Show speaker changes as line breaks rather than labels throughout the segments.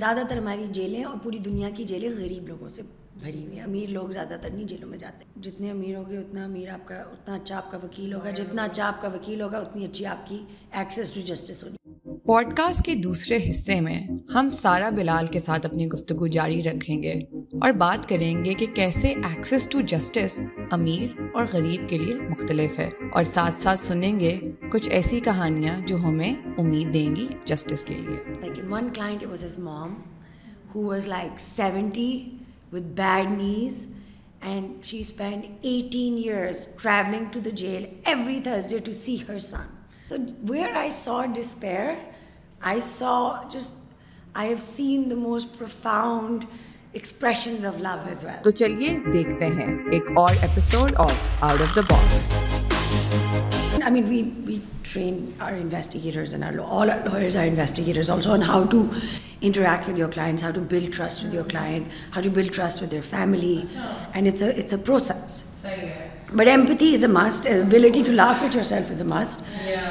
زیادہ تر ہماری جیلیں اور پوری دنیا کی جیلیں غریب لوگوں سے بھری ہوئی ہیں امیر لوگ زیادہ تر نہیں جیلوں میں جاتے ہیں جتنے امیر ہوگے اتنا امیر آپ کا اتنا اچھا آپ کا وکیل ہوگا جتنا اچھا آپ کا وکیل ہوگا اتنی اچھی آپ کی ایکسیس ٹو جسٹس ہوگی
پوڈ کاسٹ کے دوسرے حصے میں ہم سارا بلال کے ساتھ اپنی گفتگو جاری رکھیں گے اور بات کریں گے کہ کیسے ایکسس ٹو جسٹس امیر اور غریب کے لیے مختلف ہے اور ساتھ ساتھ سنیں گے کچھ ایسی کہانیاں جو ہمیں امید دیں گی جسٹس کے لیے
one client was is mom who was like seventy with bad knees and she spend eighteen years travelling to the jail every Thursday to see her son so where I saw despair I saw just I have seen the most profound expressions of love as well
تو چلیے دیکھتے ہیں ایک اور episode of out of the box
I mean we we train our investigators in our all our lawyers our investigators also on how to interact with your clients how to build trust with your client how to build trust with your family and it's it's a process but empathy is a laugh yourself is a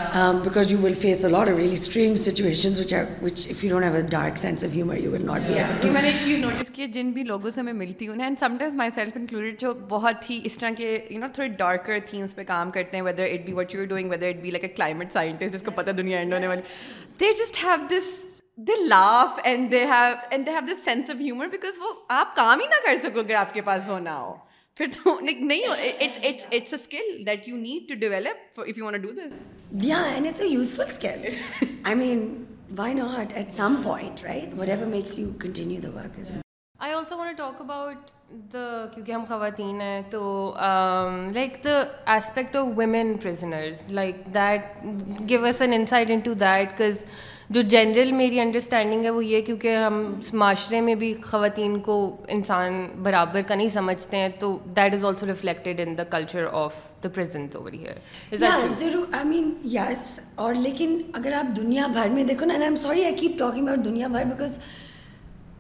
میں نے جن بھی لوگوں سے میں ملتی ہوں sympathise myself included جو بہت ہی اس طرح کے تھوڑے ڈارکر تھیمس پہ کام کرتے ہیں whether it be what you doing whether ہونے والی they just have this laugh and of humour آپ کام ہی نہ کر سکو اگر آپ کے پاس ہونا ہو
کیونکہ ہم خواتین ہیں تو like the aspect of like that give an insight into that because جو جنرل میری انڈرسٹینڈنگ ہے وہ یہ کیونکہ ہم معاشرے میں بھی خواتین کو انسان برابر کا نہیں سمجھتے ہیں تو that is also reflected in the culture of the prisons over here
yes اور لیکن اگر آپ دنیا بھر میں دیکھو نا I am sorry I keep talking دنیا بھر because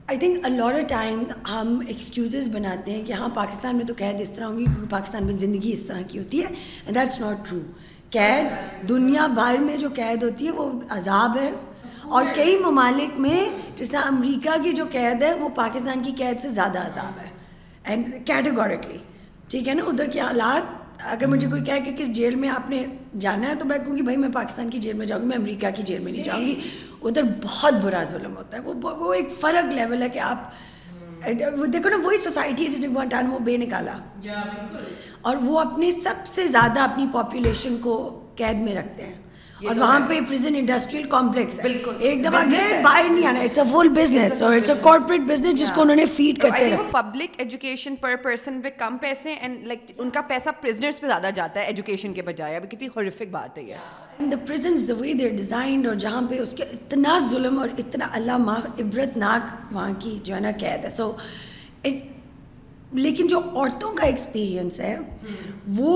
I think a lot of times ہم ایکسکیوزز بناتے ہیں کہ ہاں پاکستان میں تو قید اس طرح ہوگی کیونکہ پاکستان میں زندگی اس طرح کی ہوتی ہے دیٹس ناٹ ٹرو قید دنیا بھر میں جو قید ہوتی ہے وہ عذاب ہے اور کئی ممالک میں جس طرح امریکہ کی جو قید ہے وہ پاکستان کی قید سے زیادہ عذاب ہے اینڈ کیٹیگوریکلی ٹھیک ہے نا ادھر کے حالات اگر مجھے کوئی کہہ کہ کس جیل میں آپ نے جانا ہے تو میں کہوں گی بھائی میں پاکستان کی جیل میں جاؤں گی میں امریکہ کی جیل میں نہیں جاؤں گی ادھر بہت برا ظلم ہوتا ہے وہ وہ ایک فرق لیول ہے کہ آپ دیکھو نا وہی سوسائٹی ہے جس نے گوانٹان وہ بے نکالا اور وہ اپنے سب سے زیادہ اپنی پاپولیشن کو قید میں رکھتے ہیں اور وہاں پہ پریزن انڈسٹریل کمپلیکس بالکل ایک دفعہ گئے باہر نہیں آنا اٹس اے فل بزنس اور اٹس اے کارپوریٹ بزنس جس کو انہوں نے فیڈ کرتے ہیں
پبلک ایجوکیشن پر پرسن پہ کم پیسے اینڈ لائک ان کا پیسہ پرزنرس پہ زیادہ جاتا ہے ایجوکیشن کے بجائے اب کتنی ہورفک بات ہے یہ
دا پرزنس دا وے دیر ڈیزائنڈ اور جہاں پہ اس کے اتنا ظلم اور اتنا اللہ ماں عبرت ناک وہاں کی جو ہے نا قید ہے سو لیکن جو عورتوں کا ایکسپیرئنس ہے وہ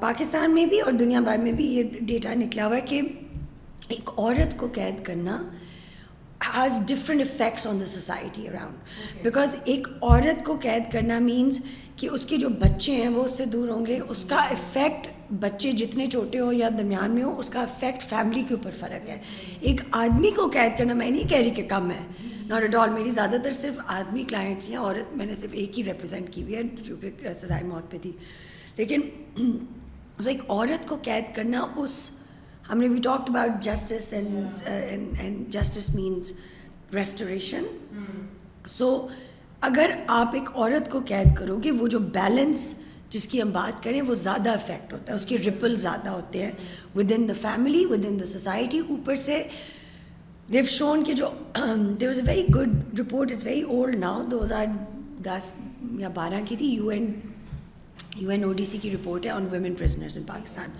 پاکستان میں بھی اور دنیا بھر میں بھی یہ ڈیٹا نکلا ہوا ہے کہ ایک عورت کو قید کرنا has different effects on the society around because ایک عورت کو قید کرنا مینس کہ اس کے جو بچے ہیں وہ اس سے دور ہوں گے اس کا افیکٹ جی. بچے جتنے چھوٹے ہوں یا درمیان میں ہوں اس کا افیکٹ فیملی کے اوپر فرق ہے جی. ایک آدمی کو قید کرنا میں نہیں کہہ رہی کہ کم ہے ناٹ ایٹ آل میری زیادہ تر صرف آدمی کلائنٹس ہیں عورت میں نے صرف ایک ہی ریپرزینٹ کی ہوئی ہے جو کہ سزائے موت پہ تھی لیکن جو ایک عورت کو قید کرنا اس ہم نے we talk about justice and justice means restoration so اگر آپ ایک عورت کو قید کرو گے وہ جو بیلنس جس کی ہم بات کریں وہ زیادہ افیکٹ ہوتا ہے اس کے رپل زیادہ ہوتے ہیں with in the family with in the society اوپر سے دیو شون کے جو there was a very good report is very old now دو ہزار دس یا بارہ کی تھی U N U N O D C کی رپورٹ ہے on women prisoners in Pakistan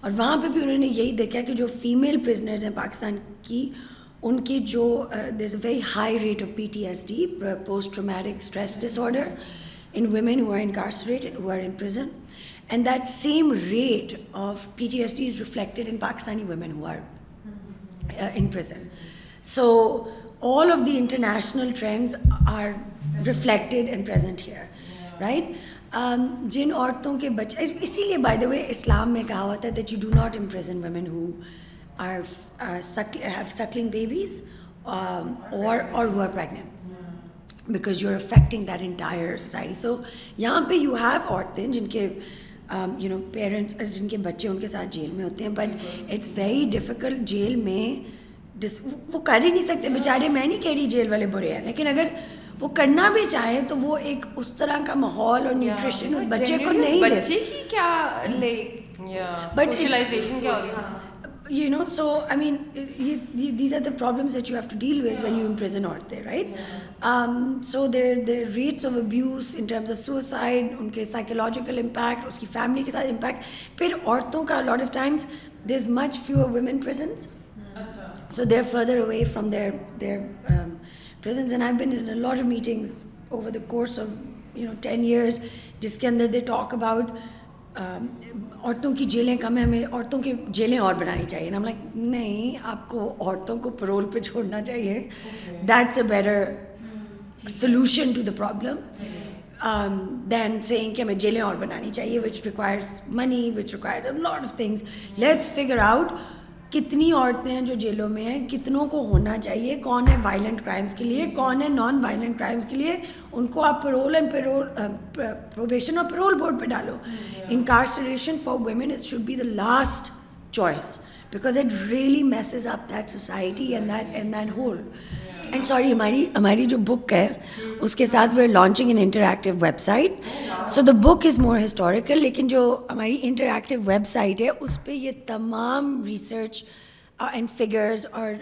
اور وہاں پہ بھی انہوں نے یہی دیکھا کہ جو فیمیل پرزنرز ہیں پاکستان کی ان کی جو there is a very high rate of P T S D post traumatic stress disorder in women who who are are in prison and that same rate of P T S D is reflected in Pakistani women who are in prison so all of the international trends are reflected here right جن عورتوں کے بچے اسی لیے by the وے اسلام میں کہا ہوا تھا that you do not imprison women who are suckling babies اور اور who are pregnant because you are affecting that entire society so یہاں پہ یو ہیو عورتیں جن کے یو نو پیرنٹس جن کے بچے ان کے ساتھ جیل میں ہوتے ہیں but it's very difficult jail میں وہ کر ہی نہیں سکتے بیچارے میں نہیں کہہ رہی جیل والے برے ہیں لیکن اگر وہ کرنا بھی چاہیں تو وہ ایک اس طرح کا ماحول اور نیوٹریشن اس بچے کو نہیں
بچے کی کیا
but you know so I mean these are the problems at you have to deal with when you imprison out they right so there there rates of abuse in terms of suicide ان کے psychological impact اس کی family کے ساتھ impact پھر عورتوں کا lot of times there is much fewer women prisons so they're further away from their their prisons and I been in lot of outings over the course of you know ten years جس کے اندر they talk about عورتوں کی جیلیں کم ہیں ہمیں عورتوں کی جیلیں اور بنانی چاہیے نا ہم لگ نہیں آپ کو عورتوں کو پرول پہ چھوڑنا چاہیے that's a better solution to the problem then seeing کہ ہمیں جیلیں اور بنانی چاہیے which requires money which requires lot of things let's figure out کتنی عورتیں ہیں جو جیلوں میں ہیں کتنوں کو ہونا چاہیے کون ہے وائلنٹ کرائمس کے لیے کون ہے نان وائلنٹ کرائمس کے لیے ان کو آپ پرول اینڈ پیرول پروبیشن اور پیرول بورڈ پہ ڈالو incarceration for women is should be the last choice because it really messes of that society and that and that whole and sorry ہماری ہماری جو بک ہے اس کے ساتھ we're launching an interactive website so the book is more historical لیکن جو ہماری انٹریکٹیو ویب سائٹ ہے اس پہ یہ تمام ریسرچ اینڈ فگرز اور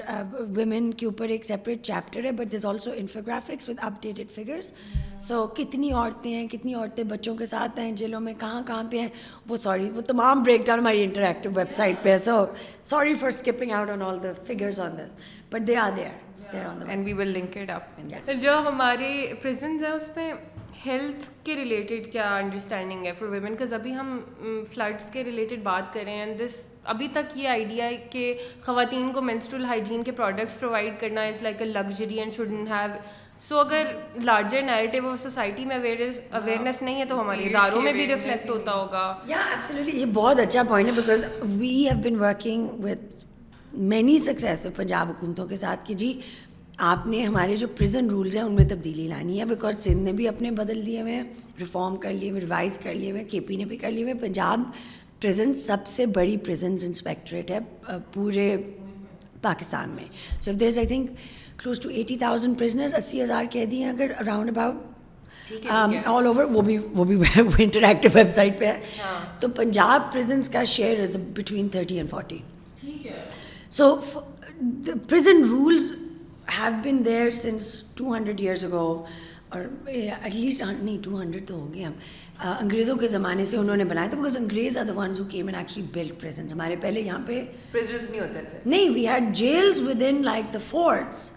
ویمن کے اوپر ایک سیپریٹ چیپٹر ہے but this also infographics with updated figures سو کتنی عورتیں ہیں کتنی عورتیں بچوں کے ساتھ ہیں جیلوں میں کہاں کہاں پہ ہیں وہ سوری وہ تمام بریک ڈاؤن ہماری انٹریکٹیو ویب سائٹ پہ ہے so sorry for skipping out on all the figures on this but they are they are and we will link it up
جو ہماری پریزنس ہے اس میں ہیلتھ کے ریلیٹڈ کیا انڈرسٹینڈنگ ہے فار ویمن کا ابھی ہم فلڈس کے ریلیٹڈ بات کریں اینڈ دس ابھی تک یہ آئیڈیا ہے کہ خواتین کو مینسٹرل ہائیجین کے پروڈکٹس پرووائڈ کرنا is like a luxury and shouldn't have so اگر لارجر نیریٹو آف سوسائٹی میں اویئرنیس نہیں ہے تو ہمارے اداروں میں بھی ریفلیکٹ ہوتا ہوگا
یا ایبسلیٹلی یہ بہت اچھا پوائنٹ ہے because we have been working with many successive Punjab حکومتوں کے ساتھ کہ جی آپ نے ہمارے جو پرزینٹ رولز ہیں ان میں تبدیلی لانی ہے بیکاز سندھ نے بھی اپنے بدل دیے ہوئے ہیں ریفارم کر لیے ریوائز کر لیے ہوئے کے پی نے بھی کر لیے ہوئے پنجاب پریزن سب سے بڑی انسپیکٹریٹ ہے پورے پاکستان میں so if there's I think close to eighty thousand اسی ہزار کہہ دیے ہیں اگر اراؤنڈ اباؤٹ آل اوور وہ بھی وہ بھی وہ انٹر ویب سائٹ پہ ہے ہاں۔ تو پنجاب پرزنس کا share is between thirty and forty ٹھیک ہے so present rules have been there's two hundred years ago اور ایٹ لیسٹ نہیں ٹو ہنڈریڈ تو ہو گئے ہم انگریزوں کے زمانے سے انہوں نے بنایا تھا بکاز انگریز are the ones who came and actually blood presence ہمارے پہلے یہاں پہ
نہیں
we had jails with in like the forts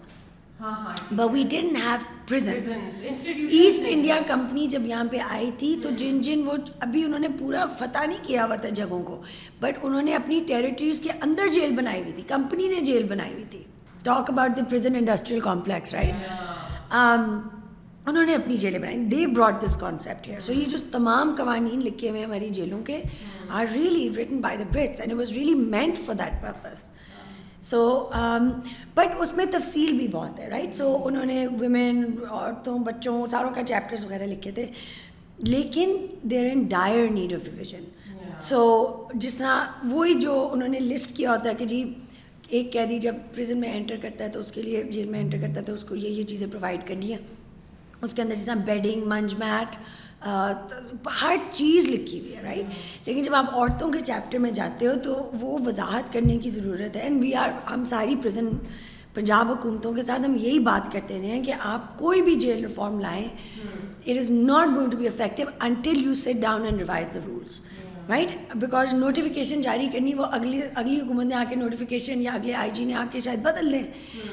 but we done have presence East India Company جب یہاں پہ آئی تھی تو جن جن وہ ابھی انہوں نے پورا فتح نہیں کیا ہوا تھا جگہوں کو بٹ انہوں نے اپنی ٹیریٹریز کے اندر جیل بنائی ہوئی تھی کمپنی نے جیل بنائی ہوئی تھی talk about the prison industrial complex right انہوں نے اپنی جیلیں بنائی دے براڈ دس کانسیپٹ ہے سو یہ جو تمام قوانین لکھے ہوئے ہماری جیلوں کے are really written by the and was really meant for that purpose so but um, اس میں تفصیل بھی بہت ہے رائٹ سو انہوں نے ویمن عورتوں بچوں ساروں کا چیپٹرس وغیرہ لکھے تھے لیکن there N dire need of revision so جس طرح وہی جو انہوں نے لسٹ کیا ہوتا ہے کہ جی ایک قیدی جب پرزن میں انٹر کرتا ہے تو اس کے لیے جیل میں انٹر کرتا ہے تو اس کو یہ یہ چیزیں پرووائڈ کرنی ہے اس کے اندر جس طرح بیڈنگ منج میٹ ہر چیز لکھی ہوئی ہے رائٹ لیکن جب آپ عورتوں کے چیپٹر میں جاتے ہو تو وہ وضاحت کرنے کی ضرورت ہے اینڈ وی آر ہم ساری پرزن پنجاب حکومتوں کے ساتھ ہم یہی بات کرتے رہے ہیں کہ آپ کوئی بھی جیل ریفارم لائیں it is not going to be effective until you set down and revise the rules right because notification جاری کرنی وہ اگلی اگلی حکومت نے آ کے نوٹیفیکیشن یا اگلے آئی جی نے آ کے شاید بدل دیں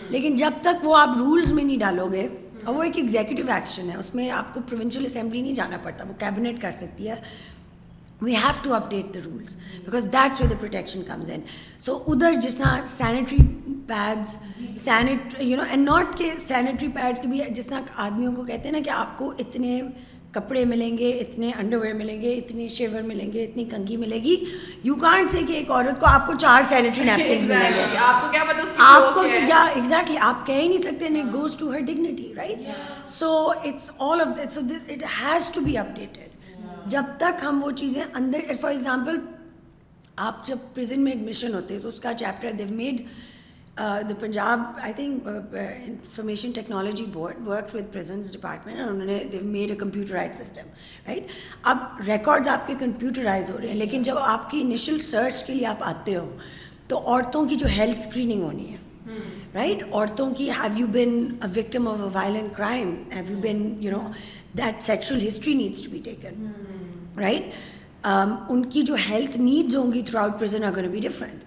لیکن جب تک وہ آپ رولز میں نہیں ڈالو گے اور وہ ایک ایگزیکٹو ایکشن ہے اس میں آپ کو پروونشل اسمبلی نہیں جانا پڑتا وہ کیبنٹ کر سکتی ہے we have to update the rules because that's the protection comes in so ادھر جس طرح sanitary pads senate you know and not کے سینیٹری پیڈس کے بھی جس طرح آدمیوں کو کہتے ہیں نا کہ آپ کو اتنے کپڑے ملیں گے اتنے انڈر ویئر ملیں گے اتنی شیور ملیں گے اتنی کنگھی ملے گی یو کانٹ سے کہ ایک عورت کو آپ کو چار سینیٹری نیپکنس ملیں گے
آپ کو کیا
ایگزیکٹلی آپ کہہ ہی نہیں سکتے and it goes to her dignity right so it's all of this it has to be updated جب تک ہم وہ چیزیں اندر فار ایگزامپل آپ جب پرزن میں ایڈمیشن ہوتے تو اس کا chapter they've made the Punjab I think information technology board work with prisons department انہوں نے made a computerize system right اب ریکارڈز آپ کے کمپیوٹرائز ہو رہے ہیں لیکن جب آپ کی انیشیل سرچ کے لیے آپ آتے ہو تو عورتوں کی جو ہیلتھ اسکریننگ ہونی ہے رائٹ عورتوں کی have you been a victim of a violent crime have you been you know that sexual history needs to be taken right ان کی جو ہیلتھ نیڈز ہوں گی throughout prison different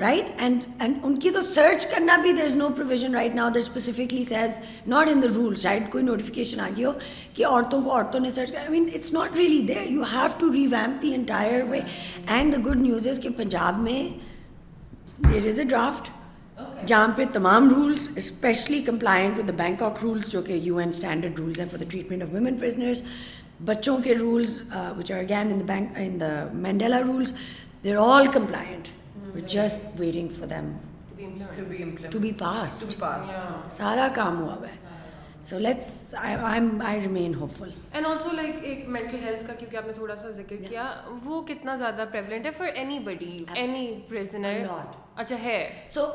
right and and ان کی تو search کرنا بھی there is no provision right now specifically says not in the rules right کوئی نوٹیفکیشن آ گئی ہو کہ عورتوں کو عورتوں نے سرچ کر I mean it's not really there you have to re the entire way and the good news is کہ پنجاب میں دیر از اے ڈرافٹ جہاں پہ تمام rules especially compliant with the Bangkok rules جو کہ یو این اسٹینڈرڈ رولس ہیں for the treatment of women prisoners بچوں کے rules which are again in the bank in the Mandela rules they are all compliant just waiting for them to be pass سارا کام ہوا ہوا ہے so let's I remain hopeful
and also like ایک mental health کا کیونکہ آپ نے تھوڑا سا ذکر کیا وہ کتنا زیادہ پریولنٹ ہے for anybody any prisoner اچھا ہے
سو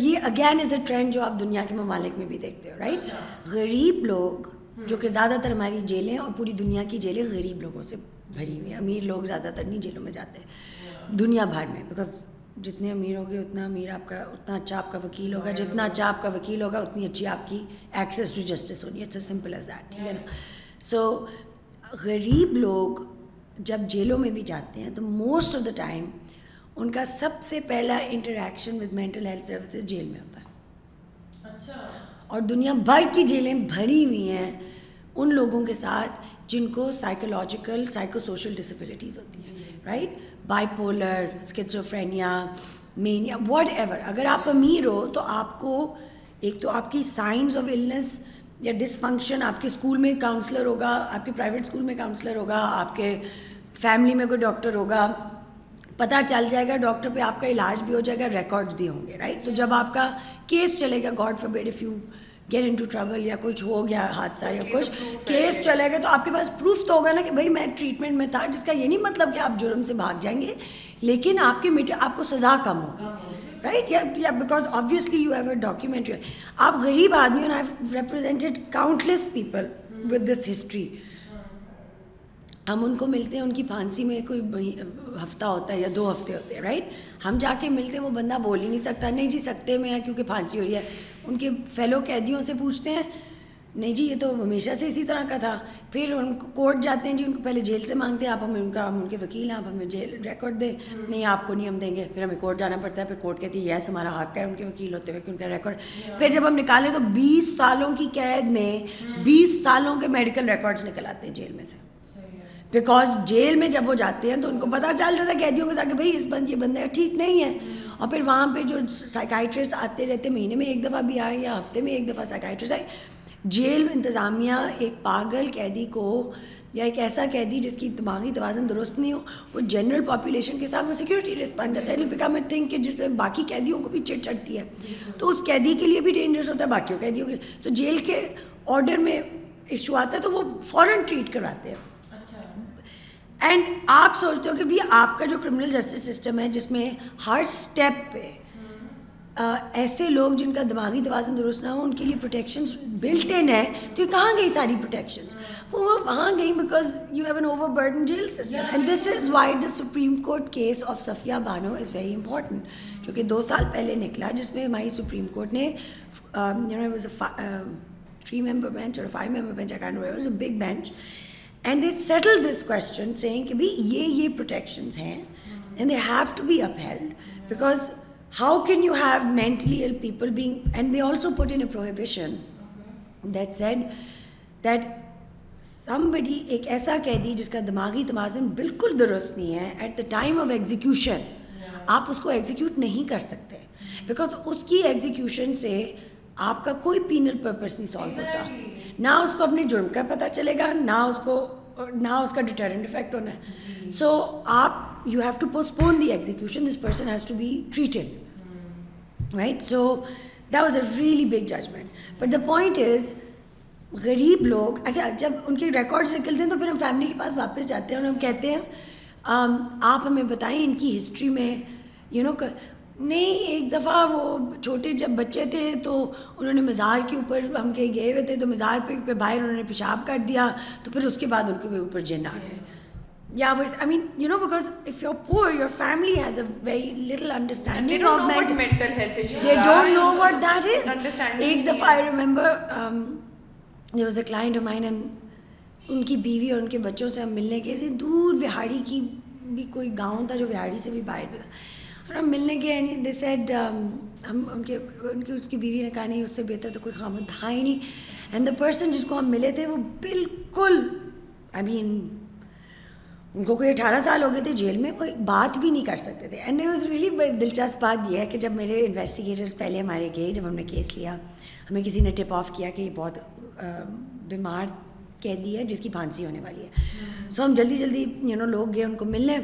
یہ اگین از اے ٹرینڈ جو آپ دنیا کے ممالک میں بھی دیکھتے ہو رائٹ غریب لوگ جو کہ زیادہ تر ہماری جیلیں اور پوری دنیا کی جیلیں غریب لوگوں سے بھری ہوئی ہیں امیر لوگ زیادہ تر نہیں جیلوں میں جاتے دنیا بھر میں بکاز جتنے امیر ہوگے اتنا امیر آپ کا اتنا اچھا آپ کا وکیل ہوگا جتنا اچھا آپ کا وکیل ہوگا اتنی اچھی آپ کی ایکسیس ٹو جسٹس ہونی اچھا سمپل از ٹھیک ہے نا سو غریب لوگ جب جیلوں میں بھی جاتے ہیں تو موسٹ آف دا ٹائم ان کا سب سے پہلا interaction with mental health services jail میں ہوتا ہے اچھا اور دنیا بھر کی جیلیں بھری ہوئی ہیں ان لوگوں کے ساتھ جن کو سائیکولوجیکل سائیکو سوشل ڈسیبلٹیز ہوتی ہیں right bipolar schizophrenia mania whatever اگر آپ امیر ہو تو آپ کو ایک تو آپ کی سائنس آف النس یا ڈس فنکشن آپ کے اسکول میں کاؤنسلر ہوگا آپ کے پرائیویٹ اسکول میں کاؤنسلر ہوگا آپ کے فیملی میں کوئی ڈاکٹر ہوگا پتا چل جائے گا ڈاکٹر پہ آپ کا علاج بھی ہو جائے گا ریکارڈ بھی ہوں گے رائٹ تو جب آپ کا کیس چلے گا God forbid if you get in to travel یا کچھ ہو گیا حادثہ یا کچھ کیس چلے گا تو آپ کے پاس پروف تو ہوگا نا کہ بھائی میں ٹریٹمنٹ میں تھا جس کا یہ نہیں مطلب کہ آپ جرم سے بھاگ جائیں گے لیکن آپ کے میٹر آپ کو سزا کم ہوگی رائٹ یا because obviously you have a documentary آپ غریب آدمی I represented countless people with this history ہم ان کو ملتے ہیں ان کی پھانسی میں کوئی ہفتہ ہوتا ہے یا دو ہفتے ہوتے ہیں رائٹ ہم جا کے ملتے ہیں وہ بندہ بول ہی نہیں سکتا نہیں جی سکتے میں ہیں کیونکہ پھانسی ہو رہی ہے ان کے فیلو قیدیوں سے پوچھتے ہیں نہیں جی یہ تو ہمیشہ سے اسی طرح کا تھا پھر ان کو کورٹ جاتے ہیں جی ان کو پہلے جیل سے مانگتے ہیں آپ ہمیں ان کا ہم ان کے وکیل ہیں آپ ہمیں جیل ریکارڈ دیں نہیں آپ کو نہیں ہم دیں گے پھر ہمیں کورٹ جانا پڑتا ہے پھر کورٹ کہتی ہے یس ہمارا حق ہے ان کے وکیل ہوتے ہوئے کہ ان کا ریکارڈ پھر جب ہم نکالیں تو بیس سالوں کی قید میں بیس سالوں کے میڈیکل ریکارڈس آتے ہیں جیل میں سے بیکاز جیل میں جب وہ جاتے ہیں تو ان کو پتہ چل جاتا ہے قیدیوں کے ساتھ بھائی اس بند یہ بند ہے ٹھیک نہیں ہے اور پھر وہاں پہ جو سائیکائٹرسٹ آتے رہتے مہینے میں ایک دفعہ بھی آئے یا ہفتے میں ایک دفعہ سائیکائٹرسٹ آئے جیل میں انتظامیہ ایک پاگل قیدی کو یا ایک ایسا قیدی جس کی دماغی توازن درست نہیں ہو وہ جنرل پاپولیشن کے ساتھ وہ سیکورٹی رسپانڈ رہتا ہے بیکم اے تھنک کہ جس باقی قیدیوں کو بھی چڑ چڑھتی ہے تو اس قیدی کے لیے بھی ڈینجرس ہوتا ہے باقیوں قیدیوں کے لیے تو جیل کے آڈر میں ایشو آتا ہے تو وہ فوراً ٹریٹ کراتے ہیں اینڈ آپ سوچتے ہو کہ بھی آپ کا جو کرمنل جسٹس سسٹم ہے جس میں ہر اسٹیپ پہ ایسے لوگ جن کا دماغی توازن درست نہ ہو ان کے لیے پروٹیکشنس بلٹ ان ہے تو یہ کہاں گئی ساری پروٹیکشنس وہاں گئی because you have an overburden jail system and this is why the supreme court case of Safia Bano is very important جو کہ دو سال پہلے نکلا جس میں ہماری سپریم کورٹ نے تھری ممبر بینچ اور five member bench big bench and they settle this question saying کہ بھائی یہ یہ پروٹیکشنز ہیں and they have to be upheld because how can you have mentally ill people being and they also put in prohibition that said that somebody ایک ایسا قیدی جس کا دماغی توازن بالکل درست نہیں ہے at the time of execution آپ اس کو ایگزیکیوٹ نہیں کر سکتے بیکاز اس کی ایگزیکیوشن سے آپ کا کوئی پینل پرپز نہیں سالو ہوتا نہ اس کو اپنے جرم کا پتہ چلے گا نہ اس کو نہ اس کا ڈیٹرنٹ افیکٹ ہونا ہے سو جی۔ آپ you have to postpone the execution this person has to be treated right so that was a really big judgment but the point is غریب لوگ اچھا جب ان کے ریکارڈس نکلتے ہیں تو پھر ہم فیملی کے پاس واپس جاتے ہیں اور ہم کہتے ہیں آپ ہمیں بتائیں ان کی ہسٹری میں یو نو نہیں ایک دفعہ وہ چھوٹے جب بچے تھے تو انہوں نے مزار کے اوپر ہم کہیں گئے ہوئے تھے تو مزار پہ باہر انہوں نے پیشاب کر دیا تو پھر اس کے بعد ان کے اوپر جن آ گئے یا وہ I mean you know because if your poor your family has a very little understanding of is ایک دفعہ I remember was a client mine and ان کی بیوی اور ان کے بچوں سے ہم ملنے کے دور وہاڑی کی بھی کوئی گاؤں تھا جو وہاڑی سے بھی باہر پہ تھا اور ہم ملنے گئے یعنی دے سیڈ um، ہم ان کے ان کی اس کی بیوی نے کہا نہیں اس سے بہتر تو کوئی تھا ہی نہیں اینڈ دا پرسن جس کو ہم ملے تھے وہ بالکل آئی مین ان کو کوئی اٹھارہ سال ہو گئے تھے جیل میں وہ ایک بات بھی نہیں کر سکتے تھے اینڈ واز ریلی دلچسپ بات یہ ہے کہ جب میرے انویسٹیگیٹرس پہلے ہمارے گئے جب ہم نے کیس لیا ہمیں کسی نے ٹپ آف کیا کہ یہ بہت um، بیمار قیدی ہے جس کی پھانسی ہونے والی ہے سو ہم جلدی جلدی یو نو لوگ گئے ان کو ملنے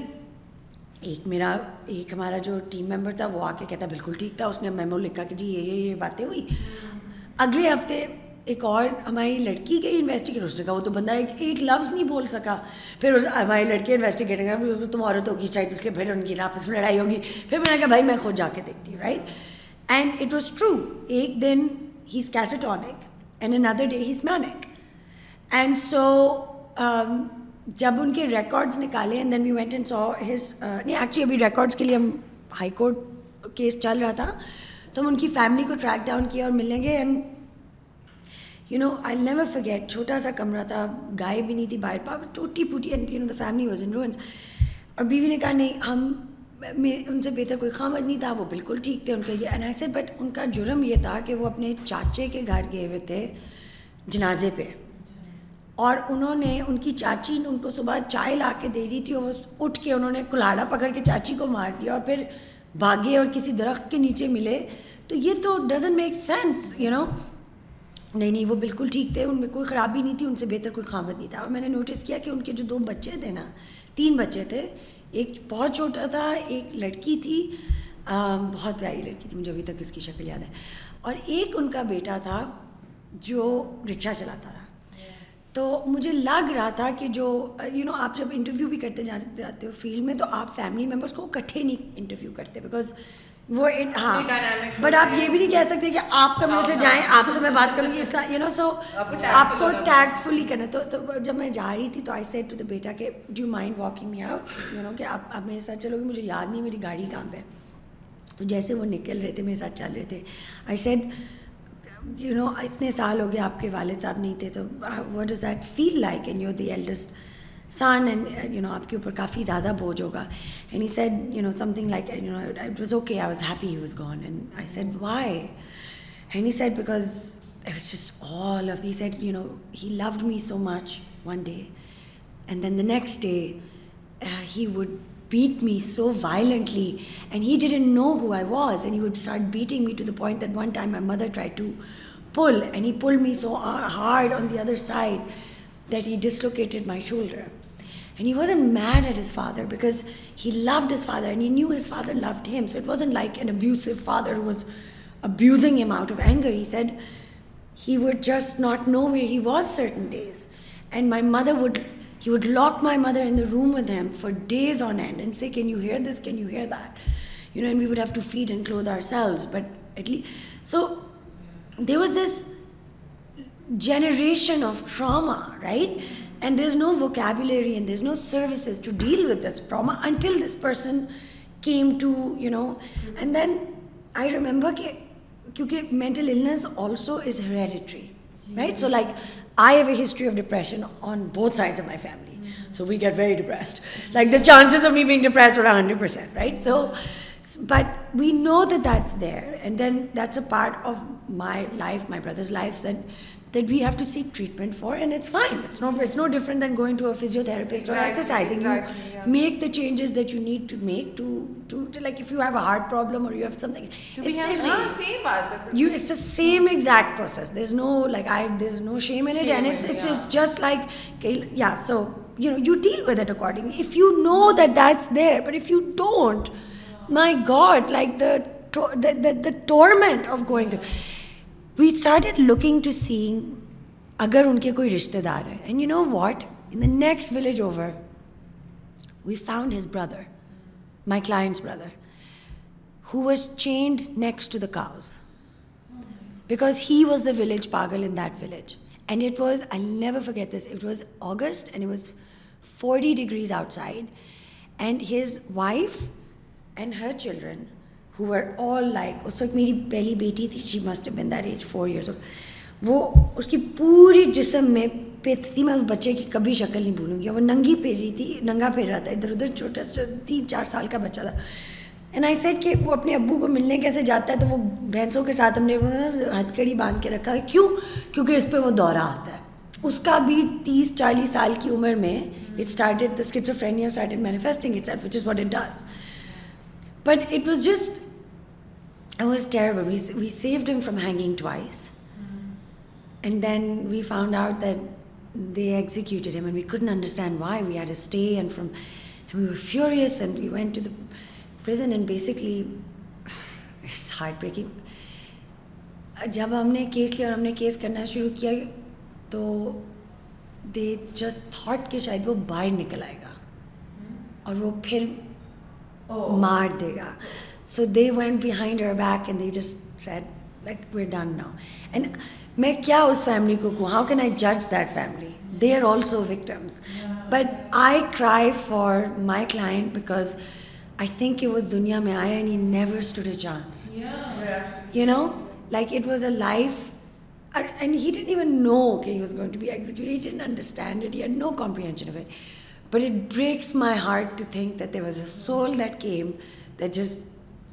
ایک میرا ایک ہمارا جو ٹیم ممبر تھا وہ آ کے کہتا بالکل ٹھیک تھا اس نے میمو لکھا کہ جی یہ یہ یہ باتیں ہوئی اگلے ہفتے ایک اور ہماری لڑکی گئی انویسٹیگیٹر اس نے کہا وہ تو بندہ ایک ایک لفظ نہیں بول سکا پھر ہماری لڑکی انویسٹیگیٹر تم عورت ہوگی شاید اس کے پھر ان کی آپس میں لڑائی ہوگی پھر میں نے کہا بھائی میں خود جا کے دیکھتی ہوں right and it was true ایک دن ہی is catatonic and another day he is manic and so جب ان کے ریکارڈس نکالے and then we went and so his نہیں ایکچولی ابھی ریکارڈس کے لیے ہم ہائی کورٹ کیس چل رہا تھا تو ہم ان کی فیملی کو ٹریک ڈاؤن کیا اور ملیں گے and you know I never forget چھوٹا سا کمرہ تھا گائے بھی نہیں تھی باہر پاپ نو پھوٹی فیملی واز ان روئنس اور بیوی نے کہا نہیں ہم ان سے بہتر کوئی خامد نہیں تھا وہ بالکل ٹھیک تھے ان کا یہ عناصر بٹ ان کا جرم یہ تھا کہ وہ اپنے چاچے کے گھر گئے ہوئے تھے جنازے پہ اور انہوں نے ان کی چاچی ان کو صبح چائے لا کے دے دی تھی اور اٹھ کے انہوں نے کلاڑا پکڑ کے چاچی کو مار دیا اور پھر بھاگے اور کسی درخت کے نیچے ملے تو یہ تو doesn't make sense you know نہیں نہیں وہ بالکل ٹھیک تھے ان میں کوئی خرابی نہیں تھی ان سے بہتر کوئی خامت نہیں تھا اور میں نے نوٹس کیا کہ ان کے جو دو بچے تھے نا تین بچے تھے ایک بہت چھوٹا تھا ایک لڑکی تھی بہت پیاری لڑکی تھی مجھے ابھی تک اس کی شکل یاد ہے اور ایک ان کا بیٹا تھا جو رکشہ چلاتا تھا تو مجھے لگ رہا تھا کہ جو یو نو آپ جب انٹرویو بھی کرتے جاتے ہو فیلڈ میں تو آپ فیملی ممبرس کو اکٹھے نہیں انٹرویو کرتے بیکاز وہ ہاں بٹ آپ یہ بھی نہیں کہہ سکتے کہ آپ سے جائیں آپ سے میں بات کروں گی یو نو سو آپ کو ٹیگ فلی کرنا تو جب میں جا رہی تھی تو آئی سیڈ ٹو دا بیٹا کہ یو مائنڈ واکنگ میں آؤٹ یو نو کہ آپ آپ میرے ساتھ چلو گے مجھے یاد نہیں میری گاڑی کہاں پہ تو جیسے وہ نکل رہے تھے میرے ساتھ چل رہے تھے آئی سیڈ یو نو اتنے سال ہو گئے آپ کے والد صاحب نہیں تھے تو what does that feel like and you the eldest son and you know آپ کے اوپر کافی زیادہ بوجھ ہوگا and said you know something like you know it was okay I was happy he was gone and I said why and said because was just all of the sad you know he loved me so much one day and then the next day he would beat me so violently, and he didn't know who I was, and he would start beating me to the point that one time my mother tried to pull, and he pulled me so hard on the other side that he dislocated my shoulder. And he wasn't mad at his father because he loved his father and he knew his father loved him, so it wasn't like an abusive father who was abusing him out of anger. He said he would just not know where he was certain days, and my mother would he would lock my mother in the room with him for days on end and say, can you hear this? Can you hear that? You know, and we would have to feed and clothe ourselves, but at least. So there was this generation of trauma, right? And there's no vocabulary and there's no services to deal with this trauma until this person came to, you know. And then I remember, because mental illness also is hereditary, right? So like I have a history of depression on both sides of my family. So we get very depressed. Like the chances of me being depressed were 100%, right? So, but we know that that's there. And then that's a part of my life, my brother's lives, that that we have to seek treatment for, and it's fine. It's no different than going to a physiotherapist or exercising. Exactly, yeah. Make the changes that you need to make to like if you have a heart problem or you have something. It's the same exact process. There's no shame in it, and it's just like so you deal with it accordingly. If you know that that's there, but if you don't, my God, like the torment of going through. We started looking to سینگ اگر ان کے کوئی رشتے دار ہیں and you know what in next village over we found his brother my clients brother who was chained next to the cows because he was the village پاگل in that village and it was I never forget this it was August and was forty degrees outside and his wife and her children who are all like اس وقت میری پہلی بیٹی تھی she must been that age four years وہ اس کی پوری جسم میں پت تھی میں اس بچے کی کبھی شکل نہیں بھولوں گی وہ ننگی پھیر رہی تھی ننگا پھیر رہا تھا ادھر ادھر چھوٹا سا تین چار سال کا بچہ تھا این آئی سیٹ کہ وہ اپنے ابو کو ملنے کیسے جاتا ہے تو وہ بھینسوں کے ساتھ ہم نے ہتھ کڑی باندھ کے رکھا ہے کیوں کیونکہ اس پہ وہ دورہ آتا ہے اس کا بھی تیس چالیس سال کی عمر میں it started this kits a friend manifesting it itself which is what does but it was just it was terrible. We, we saved him from hanging twice. Mm. And then we found out that they executed him, and we couldn't understand why. We had to stay, and from, and we were furious, and we went to the prison, and basically, it's heartbreaking. جب ہم نے case لیا اور ہم نے case کرنا شروع کیا تو دے جسٹ تھاٹ کہ شاید وہ باہر نکل آئے گا اور وہ پھر مار دے گا so they went behind her back and they just sat like we're done now and میں کیا اس فیملی کو کہوں ہاؤ کین آئی جج that family they are also victims but I try for my client because I think وہ دنیا میں آیا and you never stood a chance you know like it was a life and he didn't even know کہ he was going to be knows understand you had no comprehension but it breaks my heart to think that they was a soul that came that just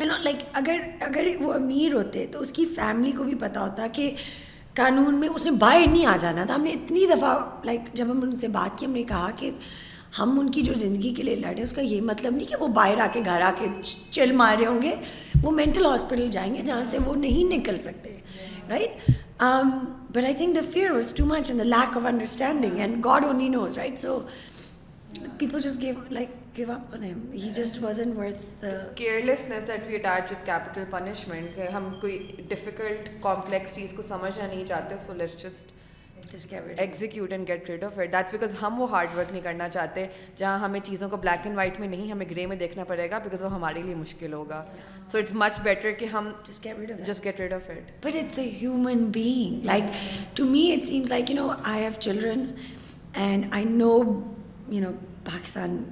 you know like اگر اگر وہ امیر ہوتے تو اس کی family کو بھی پتہ ہوتا کہ قانون میں اس نے باہر نہیں آ جانا تھا ہم نے اتنی دفعہ لائک جب ہم ان سے بات کی ہم نے کہا کہ ہم ان کی جو زندگی کے لیے لڑے اس کا یہ مطلب نہیں کہ وہ باہر آ کے گھر آ کے چل مارے ہوں گے وہ مینٹل ہاسپٹل جائیں گے جہاں سے وہ نہیں نکل سکتے right but I think the fear was too much the lack of understanding and God only knows right so people just gave like give up on him he just wasn't worth
the care lessons that we attach with capital punishment ہم کوئی difficult complex چیز کو سمجھنا نہیں چاہتے so let's just execute and get rid of it that's because ہم وہ hard work نہیں کرنا چاہتے جہاں ہمیں چیزوں کو بلیک اینڈ وائٹ میں نہیں ہمیں گرے میں دیکھنا پڑے گا بیکاز وہ ہمارے لیے مشکل ہوگا سو اٹس مچ بیٹر کہ ہم just get rid of it
but it's a human being like to me it seems like you know I have children and I know you know Pakistan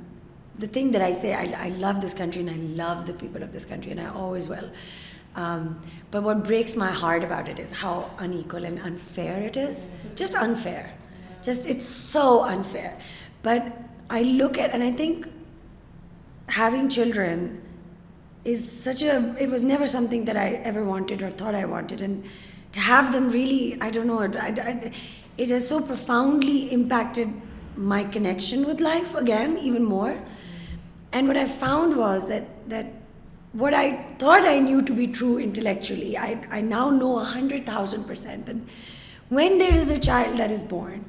The thing that I say, I love this country and I love the people of this country, and I always will. Um, but what breaks my heart about it is how unequal and unfair it is. Just unfair. Just, it's so unfair. But I look at, and I think having children is such a, it was never something that I ever wanted or thought I wanted. And to have them really, I don't know, it has so profoundly impacted my connection with life again, even more. And what I found was that what I thought I knew to be true intellectually, I now know 100,000% that when there is a child that is born,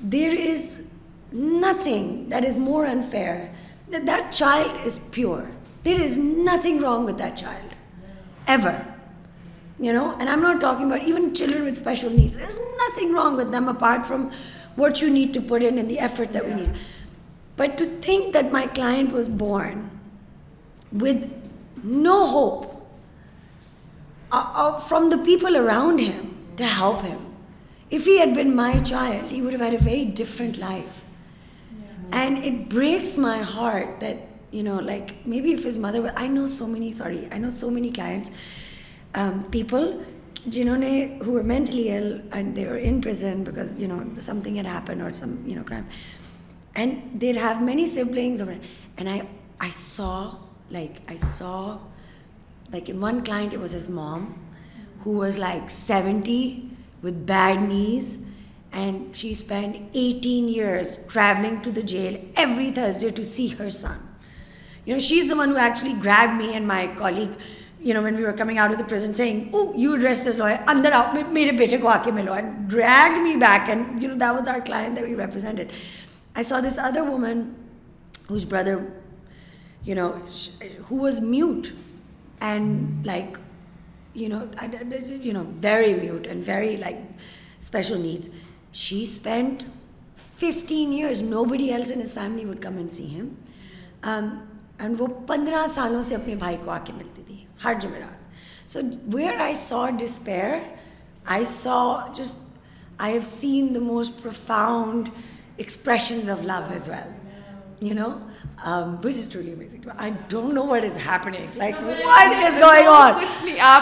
there is nothing that is more unfair than that child is pure. There is nothing wrong with that child, ever. You know, and I'm not talking about even children with special needs. There's nothing wrong with them apart from what you need to put in and the effort that we need. But to think that my client was born with no hope uh, uh, from the people around him to help him. If he had been my child, he would have had a very different life. Yeah. And it breaks my heart that, you know, like maybe if his mother was, I know so many clients, um, people, who were mentally ill and they were in prison because, something had happened or some, crime. And there have many sampling and I I saw like I saw like one client was his mom who was like seventy with bad news and she spend eighteen years travelling to the jail every Thursday to see her son you know she is the one actually greet me and my colleague you know when you are coming out the present سیگ O you dress dish love year میرے بیٹے کو آ کے ملو ہے گراڈ me be and you know the was are کلائنٹینٹ I saw this other woman whose brother you know who was mute and like you know you know very mute and very like special needs she spent fifteen years nobody else in his family would come in see him and وہ پندرہ سالوں سے اپنے بھائی کو آ کے ملتی تھی ہر جمعرات so where I saw despair I saw just I have seen the
most profound آپ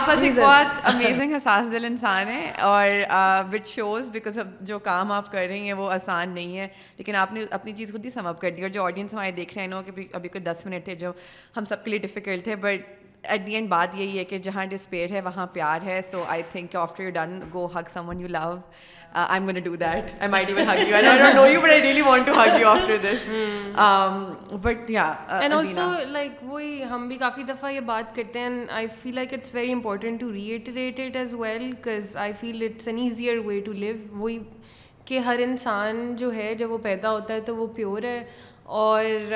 امیزنگ حساس دل انسان ہے اور وٹ شوز بیکاز جو کام آپ کر رہی ہیں وہ آسان نہیں ہے لیکن آپ نے اپنی چیز خود ہی سم اپ کر دی اور جو آڈینس ہمارے دیکھ رہے ہیں نو کہ ابھی کوئی دس منٹ تھے جو ہم سب کے لیے ڈیفیکلٹ تھے بٹ ایٹ دی اینڈ بات یہی ہے کہ جہاں ڈسپیئر ہے وہاں پیار ہے so I think after you done go hug someone you love
کہ ہر انسان جو ہے جب وہ پیدا ہوتا ہے تو وہ پیور ہے اور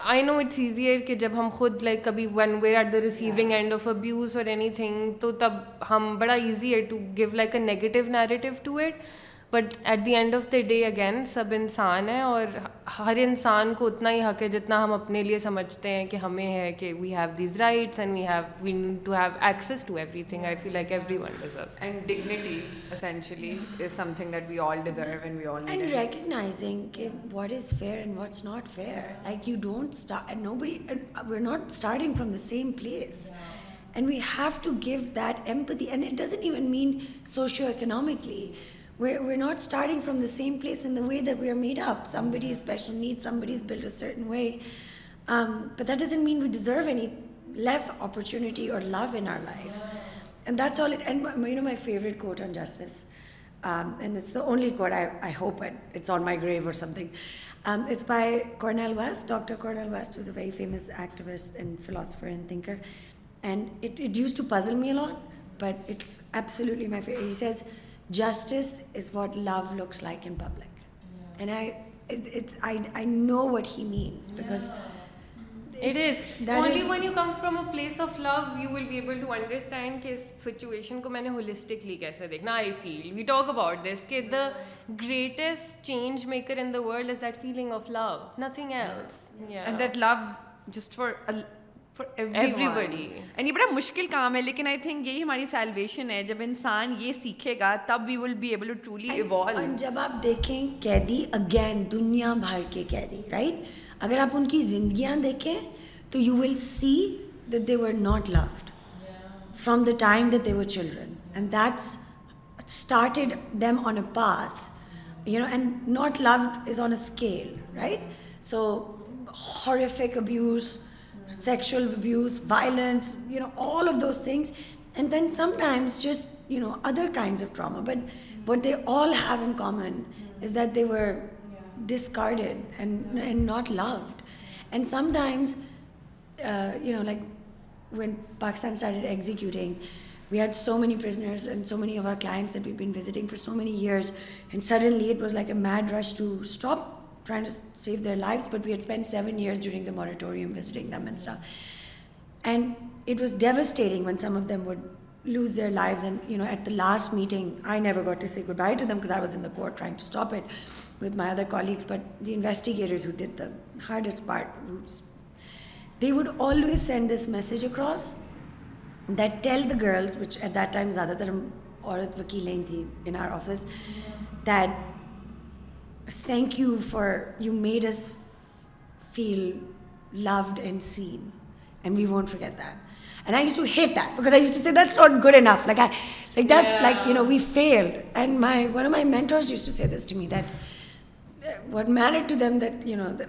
آئی نو اٹس ایزیئر کہ جب ہم خود لائک کبھی when we're at the receiving end of abuse اور اینی تھنگ تو تب ہم بڑا ایزی ہے to give like a negative narrative to it but at the end of the day again سب انسان ہیں اور ہر انسان کو اتنا ہی حق ہے جتنا ہم اپنے لیے سمجھتے ہیں کہ ہمیں ہے کہ we have these rights and we have we need to have access to everything I feel like everyone deserve
and dignity essentially is something that we all deserve and we all
and recognising کہ what is fair and what's not fair like you don't know بڑی we are not starting from the same place and we have to give that empathy and it doesn't even mean socioeconomically We're not starting from the same place in the way that we are made up. Somebody's special needs, somebody's built a certain way. Um, but that doesn't mean we deserve any less opportunity or love in our life. And that's all it, and you know my favorite quote on justice, um, and it's the only quote I hope it's on my grave or something. Um, it's by Cornel West, Dr. Cornel West, who's a very famous activist and philosopher and thinker. And it used to puzzle me a lot, but it's absolutely my favorite. He says,
justice is what love looks like be ایبلڈرسٹینڈن کو میں نے holistically کیسے دیکھنا I feel we talk about this کہ greatest change maker in world is that feeling of love
nothing else love just for everybody and یہ بڑا مشکل کام ہے لیکن آئی تھنک یہی ہماری سیلویشن ہے جب انسان یہ سیکھے گا تب we will be able to truly evolve
جب آپ دیکھیں قیدی اگین دنیا بھر کے قیدی رائٹ اگر آپ ان کی زندگیاں دیکھیں تو you will see that they were not loved from the time that they were children and that's started them on a path you know and not loved is on a scale right so horrific abuse sexual abuse, violence, all of those things. And then sometimes just, other kinds of trauma. But what they all have in common is that they were discarded and not loved. And sometimes, uh, like when Pakistan started executing, we had so many prisoners and so many of our clients that we've been visiting for so many years, and suddenly it was like a mad rush to stop try to save their life but be at spend seven years during the moratorium وزٹا and it was devastating some of them would lose their lives and you know at the last meeting I never got to see goodbye to them cause I was the court try to stop it with
my other colleagues but the investors they
would
always
send this message across that tell the girls which at that time زیادہ تر
عورت وکیل تھی
in our office
that
think you for you made us feel loved and seen and we want to get then I you show has it's not good enough
like that's like you know we failed and my my mentors to me that what matter to them that you not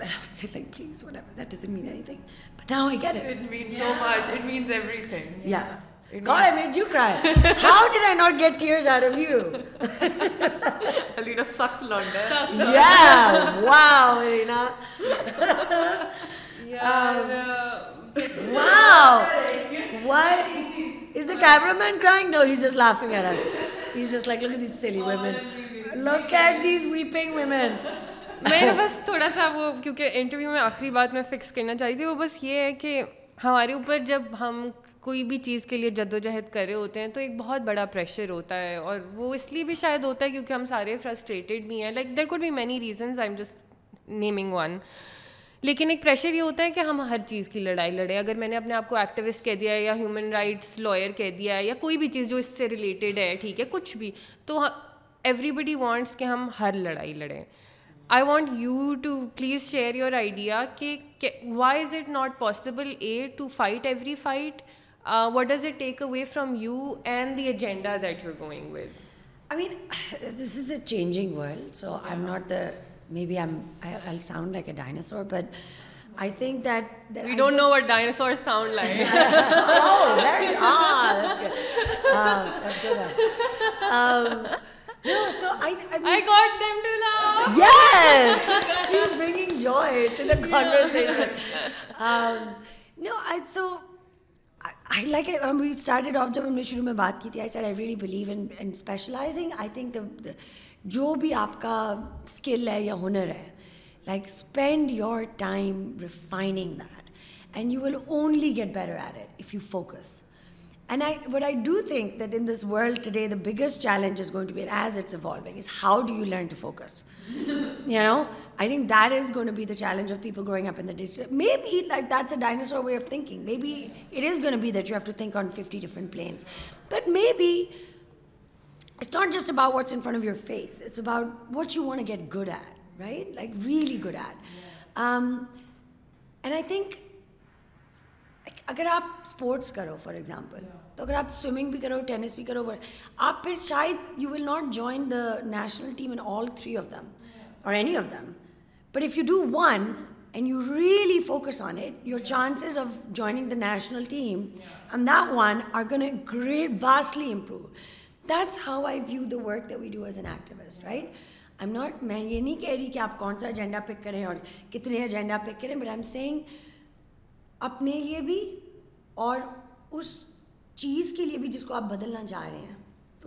please میں بس تھوڑا سا وہ کیونکہ interview میں آخری بات میں فکس کرنا رہی تھی وہ بس یہ ہے کہ ہمارے اوپر جب ہم کوئی بھی چیز کے لیے جد و جہد کر رہے ہوتے ہیں تو ایک بہت بڑا پریشر ہوتا ہے اور وہ اس لیے بھی شاید ہوتا ہے کیونکہ ہم سارے فرسٹریٹیڈ بھی ہیں like there could be many reasons I am just naming one لیکن ایک پریشر یہ ہوتا ہے کہ ہم ہر چیز کی لڑائی لڑیں اگر میں نے اپنے آپ کو ایکٹیوسٹ کہہ دیا ہے یا ہیومن رائٹس لائر کہہ دیا ہے یا کوئی بھی چیز جو اس سے ریلیٹیڈ ہے ٹھیک ہے کچھ بھی تو ایوری بڈی وانٹس کہ ہم ہر لڑائی لڑیں I want you to please share
your idea کہ why is it not possible a to fight every fight what does it take away from you and the agenda that
you
going
with I
mean
this is a changing
world so I am not me be I sound like a dinosaur but I think
that we don't know what
dinosaur sound like I like ہم started off جب ہم نے شروع میں بات کی تھی I sir I really believe in in specialising I think جو بھی آپ کا اسکل ہے یا ہنر ہے like spend your time refining that and you will only get better at it if you focus And I do think that in this world today, the biggest challenge is going to be, and as it's evolving, is how do you learn to focus? You know, I think that is going to be the challenge of people growing up in the digital. Maybe like that's a dinosaur way of thinking. Maybe it is going to be that you have to think on 50 different planes. But maybe it's not just about what's in front of your face. It's about what you want to get good at, right? Like really good at. Um, and I think اگر آپ sports کرو for example تو اگر آپ swimming بھی کرو tennis بھی کرو آپ پھر شاید you will not join the national team in all three of them اور any of them but if you do one and you really focus on it
your chances of
joining
the national team
um the one
are gonna great
vastly improve that's how I view the work do as an activist right I am not میں یہ نہیں کہہ رہی کہ آپ کون سا agenda pick کریں اور کتنے ایجنڈا پک کریں بٹ آئی ایم سیئنگ اپنے لیے بھی اور اس چیز کے لیے بھی جس کو آپ بدلنا چاہ رہے ہیں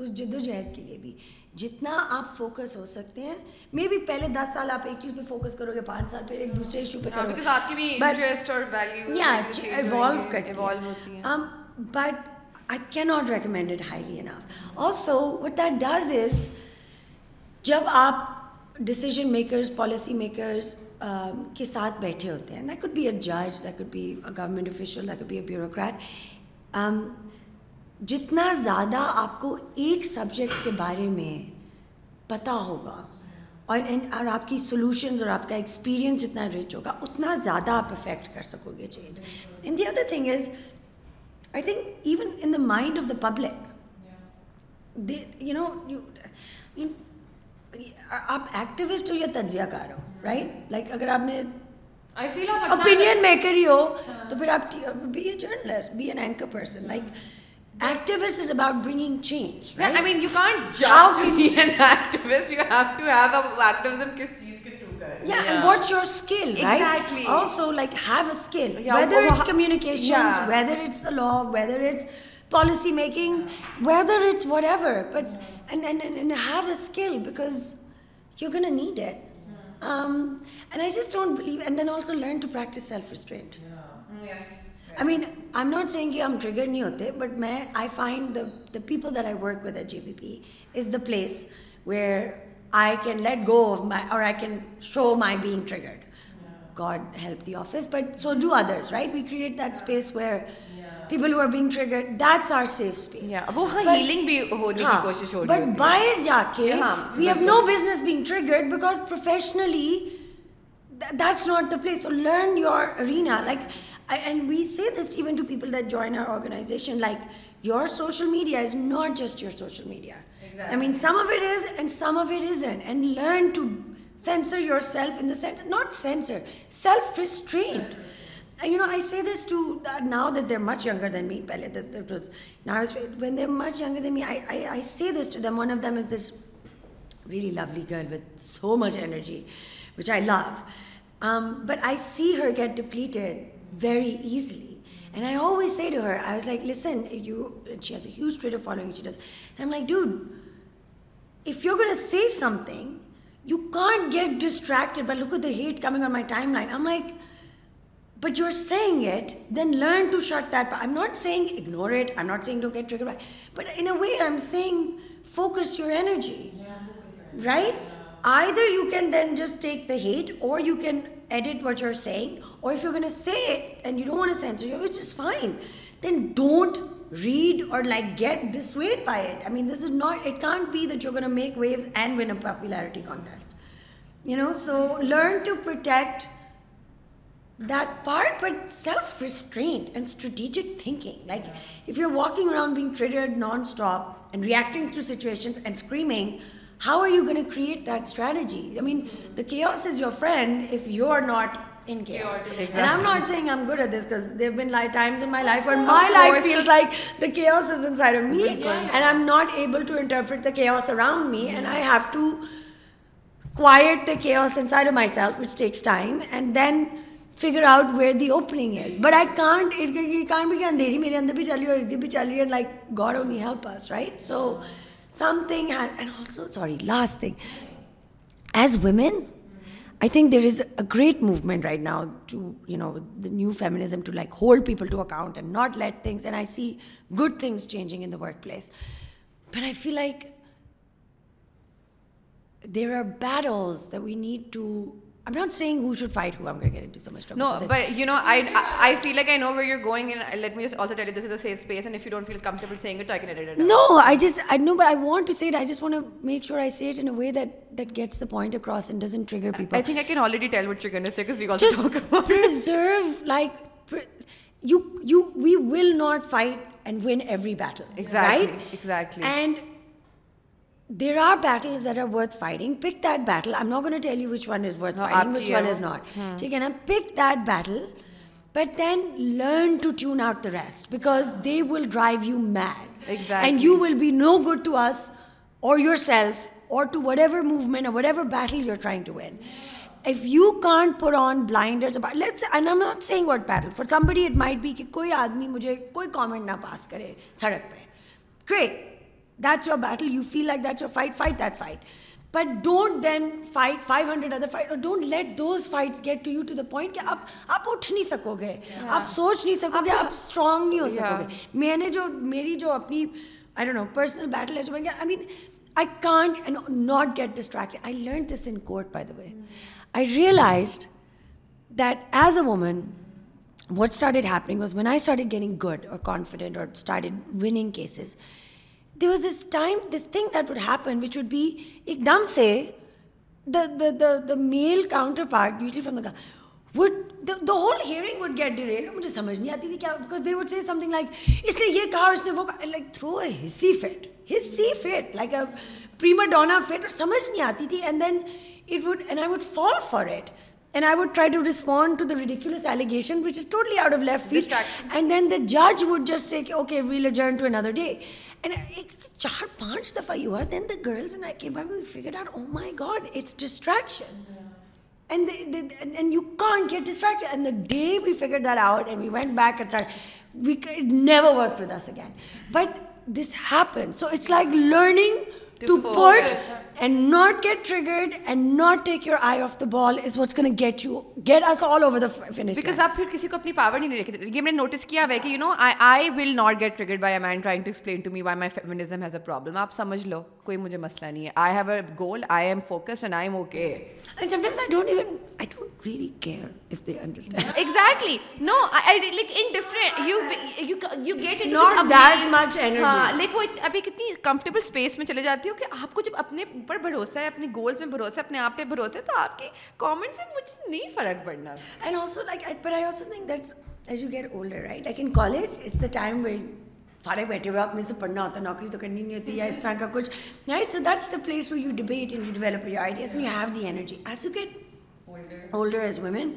اس جد و جہد کے لیے بھی جتنا آپ فوکس ہو سکتے ہیں مے بی پہلے دس سال آپ ایک چیز پہ فوکس کرو گے پانچ سال پھر ایک دوسرے ایشو پہ بٹ ہاں، آئی کی not recommend also what that does is جب آپ
ڈسیزن میکرز پالیسی میکرز
کے ساتھ بیٹھے ہوتے ہیں دیٹ کڈ بی اے جج that could be a government official could be a bureaucrat جتنا
زیادہ آپ کو ایک سبجیکٹ
کے
بارے
میں
پتا ہوگا اور اور آپ کی سولوشنز اور آپ کا ایکسپیرئنس جتنا رچ ہوگا
اتنا زیادہ آپ افیکٹ کر سکو
گے
change in the other thing
is
I
think
even
in
the
mind
of the public they you know آپ ایکٹیوسٹ ہو یا تجزیہ کار ہو رائٹ لائک اگر آپ نے اوپینین اچھا میکر ہی ہو ہاں۔ تو پھر آپ be be a journalist an anchor person like and have
a
skill because you can need it and I just don't believe and then also learn to practice self respect I mean I M not saying um trigger نہیں ہوتے but میں I find the people there I work with a J B P is the place where I can let go or I can show my being triggered God help the offices but
so do others
right
we create that space
where
people ہو رہی ہے
that's not the place learn your Raina like and we see this even to people that join our organization like your social media is not just your social media I mean some some of of it it is is and and learn to censor yourself in the sense not censor self restrained I say this to uh, now that they're much younger than me. Pehle that was now when they're much younger than me. I say this to them. One of them is this really lovely girl with so much energy, which I love. Um, but I see her get depleted very easily, and I always say to her, I was like, "Listen, you." And she has a huge Twitter following. She does, and I'm like, "Dude, if you're gonna say something, you can't get distracted." But look at the hate coming on my timeline. I'm like, but you're saying it, then learn to shut that. I'm not saying ignore it. I'm not saying don't get triggered by it. But in a way, I'm saying focus your energy. Yeah, focus your energy. Right? Yeah. Either you can then just take the hate, or you can edit what you're saying. Or if you're going to say it and you don't want to censor it, which is fine, then don't read or get dissuaded by it. I mean, this is not, it can't be that you're going to make waves and win a popularity contest. You know, so learn to protect that part, but self-restraint and strategic thinking. Like, if you're walking around being triggered nonstop and reacting to situations and screaming, how are you going to create that strategy? I mean, the chaos is your friend if you're not in chaos. And I'm not saying I'm good at this, because there have been times in my life where my life feels like the chaos is inside of me, and I'm not able to interpret the chaos around me, and I have to quiet the chaos inside of myself, which takes time, and then figure out where
the
opening
is
but I can't it can't بھی کہ اندھیری میرے اندر بھی اور ادھر بھی like God own help right so some
thing
also
sorry
last
thing
as
women
I think there is a great movement right now to you know the new feminism to like hold people to account
and
not let things and I see good things changing in the workplace but I feel like there are bad also the we need to make it gets not fight and win every battle there are battles are is worth fighting which one is not ٹھیک ہے نا pick that battle but then learn to tune out the rest because they will drive you mad and you will be no good to us اور yourself اور to movement ever battle you are trying to win if you can't pour on not seeing battle for سم بڑی it might be کہ کوئی آدمی مجھے کوئی comment نہ پاس کرے سڑک پہ great that's your battle you feel like that's your fight fight that fight but don't then fight five hundred other fight don't let those fights get to you to the point کہ آپ آپ اٹھ نہیں سکو گے آپ سوچ نہیں سکو گے آپ اسٹرانگ نہیں ہو سکو گے میں نے جو میری جو اپنی I do know personal battle ہے جو میں گیا I mean I can't not get distract I learn this in court by the way I realised that as a woman what start it happening was when I start it getting good اور confident اور start it winning cases there was this time this thing that would happen which would be ایک دم سے male counter part usually from the would the whole hearing would get derailed
مجھے
سمجھ نہیں آتی تھی کیا they would say some thing like اس لیے یہ کہا اس نے وہ like through a hissy fit hissy fit like a prima donna fit سمجھ نہیں آتی تھی and then it would and I would fall for it and I would try to respond to the ridiculous allegation which is totally out of leaf and then the جج would just say okay well adjourn to another day ایک چار
پانچ
دفعہ you are then the girls oh my God it's distraction day we that out and we went back we never us again but this
happen
so
it's like learning to put آپ پھر کسی کو اپنی power نہیں یہ میں نے notice کیا ہوا ہے کہ you know I will not get by a a a man trying to to explain me why my feminism has problem آپ سمجھ لو کوئی مجھے مسئلہ نہیں ہے I I I I I I have
goal M M focus and and okay sometimes don't don't even
really care if they understand exactly no like like in different
you
you
you
get
not that
much energy وہ ابھی کتنی comfortable لوگ میں چلے جاتی ہو کہ آپ کو جب اپنے اوپر بھروسہ ہے اپنے گولز میں بھروسہ ہے اپنے آپ پہ بھروسہ ہے تو آپ کے کامنٹ سے مجھے نہیں فرق پڑنا
and also like but I also think that's as you get older right like in college is the time well فارغ بیٹھے ہوئے آپ نے سے پڑھنا ہوتا ہے نوکری تو کرنی نہیں ہوتی یا اس طرح کا کچھ right so that's the place we you debate and you develop your ideas you have the energy as you get
older as women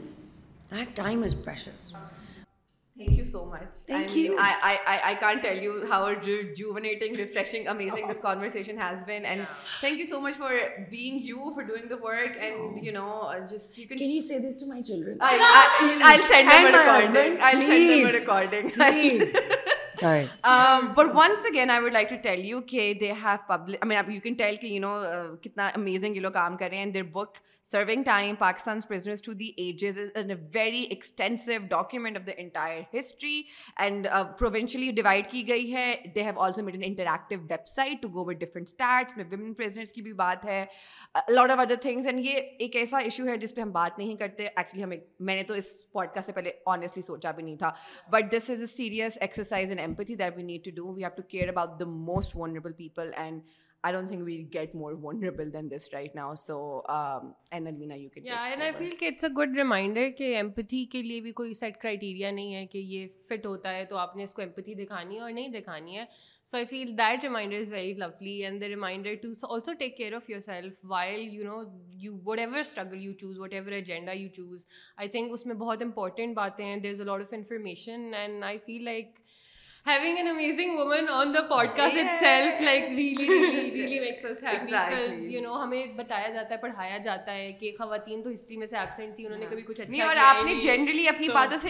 that time is pressures thank you so much thank you I can't tell you how rejuvenating refreshing amazing this conversation has been and thank
you so much for being you for
doing the work and you
know
just
you
can
can
you say this to
my
children
I send
them a recording I send them a recording sorry but once again I would like to tell you کہ they have public I mean you can tell کہ you know کتنا amazing یہ لوگ کام کر رہے ہیں and there book serving time Pakistan very extensive document of the entire history and provincially divide کی گئی ہے they have also made an interactive website to go different starts میں ویمن پریزنٹس کی بھی بات ہے lot of other things and یہ ایک ایسا ایشو ہے جس پہ ہم بات نہیں کرتے ایکچولی ہمیں میں نے تو اس پوڈ کاسٹ سے پہلے آنیسٹلی سوچا بھی نہیں تھا but this is a serious exercise and empathy that we need to do we have to care about the most vulnerable people and I don't think we get more than this right now
so
N
you can
I
feel کہ it's a good reminder کہ empathy کے لیے بھی کوئی set criteria نہیں ہے کہ یہ فٹ ہوتا ہے تو آپ نے اس کو ایمپتھی دکھانی ہے اور نہیں دکھانی ہے so I feel that reminder is very lovely and the reminder to also take care of yourself while you know you whatever struggle you choose whatever agenda you choose I think اس میں بہت important باتیں ہیں there is a lot of information and I feel like having an amazing woman on the podcast itself like really really makes us
happy
because you know ہمیں بتایا جاتا ہے پڑھایا جاتا ہے کہ خواتین تو ہسٹری میں سے ابسنٹ تھی انہوں نے کبھی کچھ اچھا
نہیں
اور
اپ نے جنرلی اپنی باتوں سے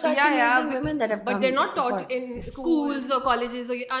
سچ
amazing women that
have
but
they are not
taught
in schools اور کالجز اور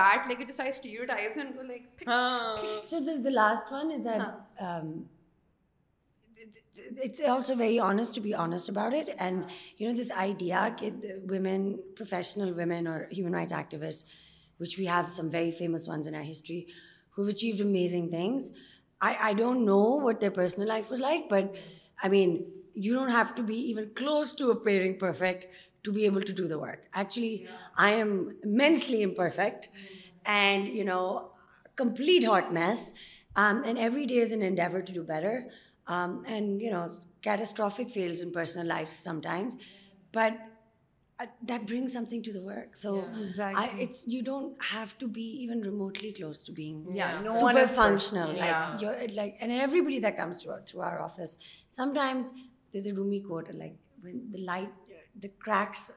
bed like it is ties to your ties and go like
ہاں
so this the last one is that Um, it's also very honest to be honest about it. And, you know, this idea that women, professional women or human rights activists, which we have some very famous ones in our history, who've achieved amazing things. I don't know what their personal life was like, but I mean, you don't have to be even close to appearing perfect to be able to do the work. Actually, yeah. I am immensely imperfect mm. and, you know, complete hot mess. Um, and every day is an endeavor to do better. Um, and, you know, catastrophic fails in personal life sometimes, but uh, that brings something to the work. So yeah, exactly. You don't have to be even remotely close to being super functional.
Yeah.
Like and everybody that comes to our office, sometimes there's a Rumi quote, like when the cracks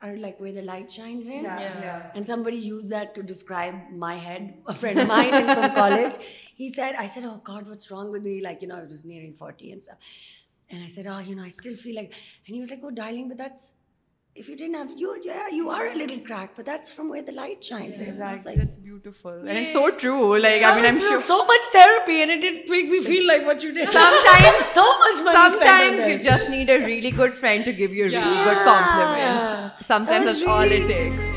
are like where the light shines in. Yeah. And somebody used that to describe my head. A friend of mine from college, he said, I said, oh God, what's wrong with me? Like, I was nearing 40 and stuff. And I said, oh, I still feel like, and he was like, oh, darling, but that's if you didn't have you yeah you are a little cracked but that's from where the light shines yeah, exactly. like,
that's beautiful yeah. and it's so true like yeah. i mean i'm sure
so much therapy and it didn't make me feel like what you did
sometimes
so much money
sometimes you just need a really good friend to give you a yeah. really yeah. good compliment sometimes that's, that's
really all
it takes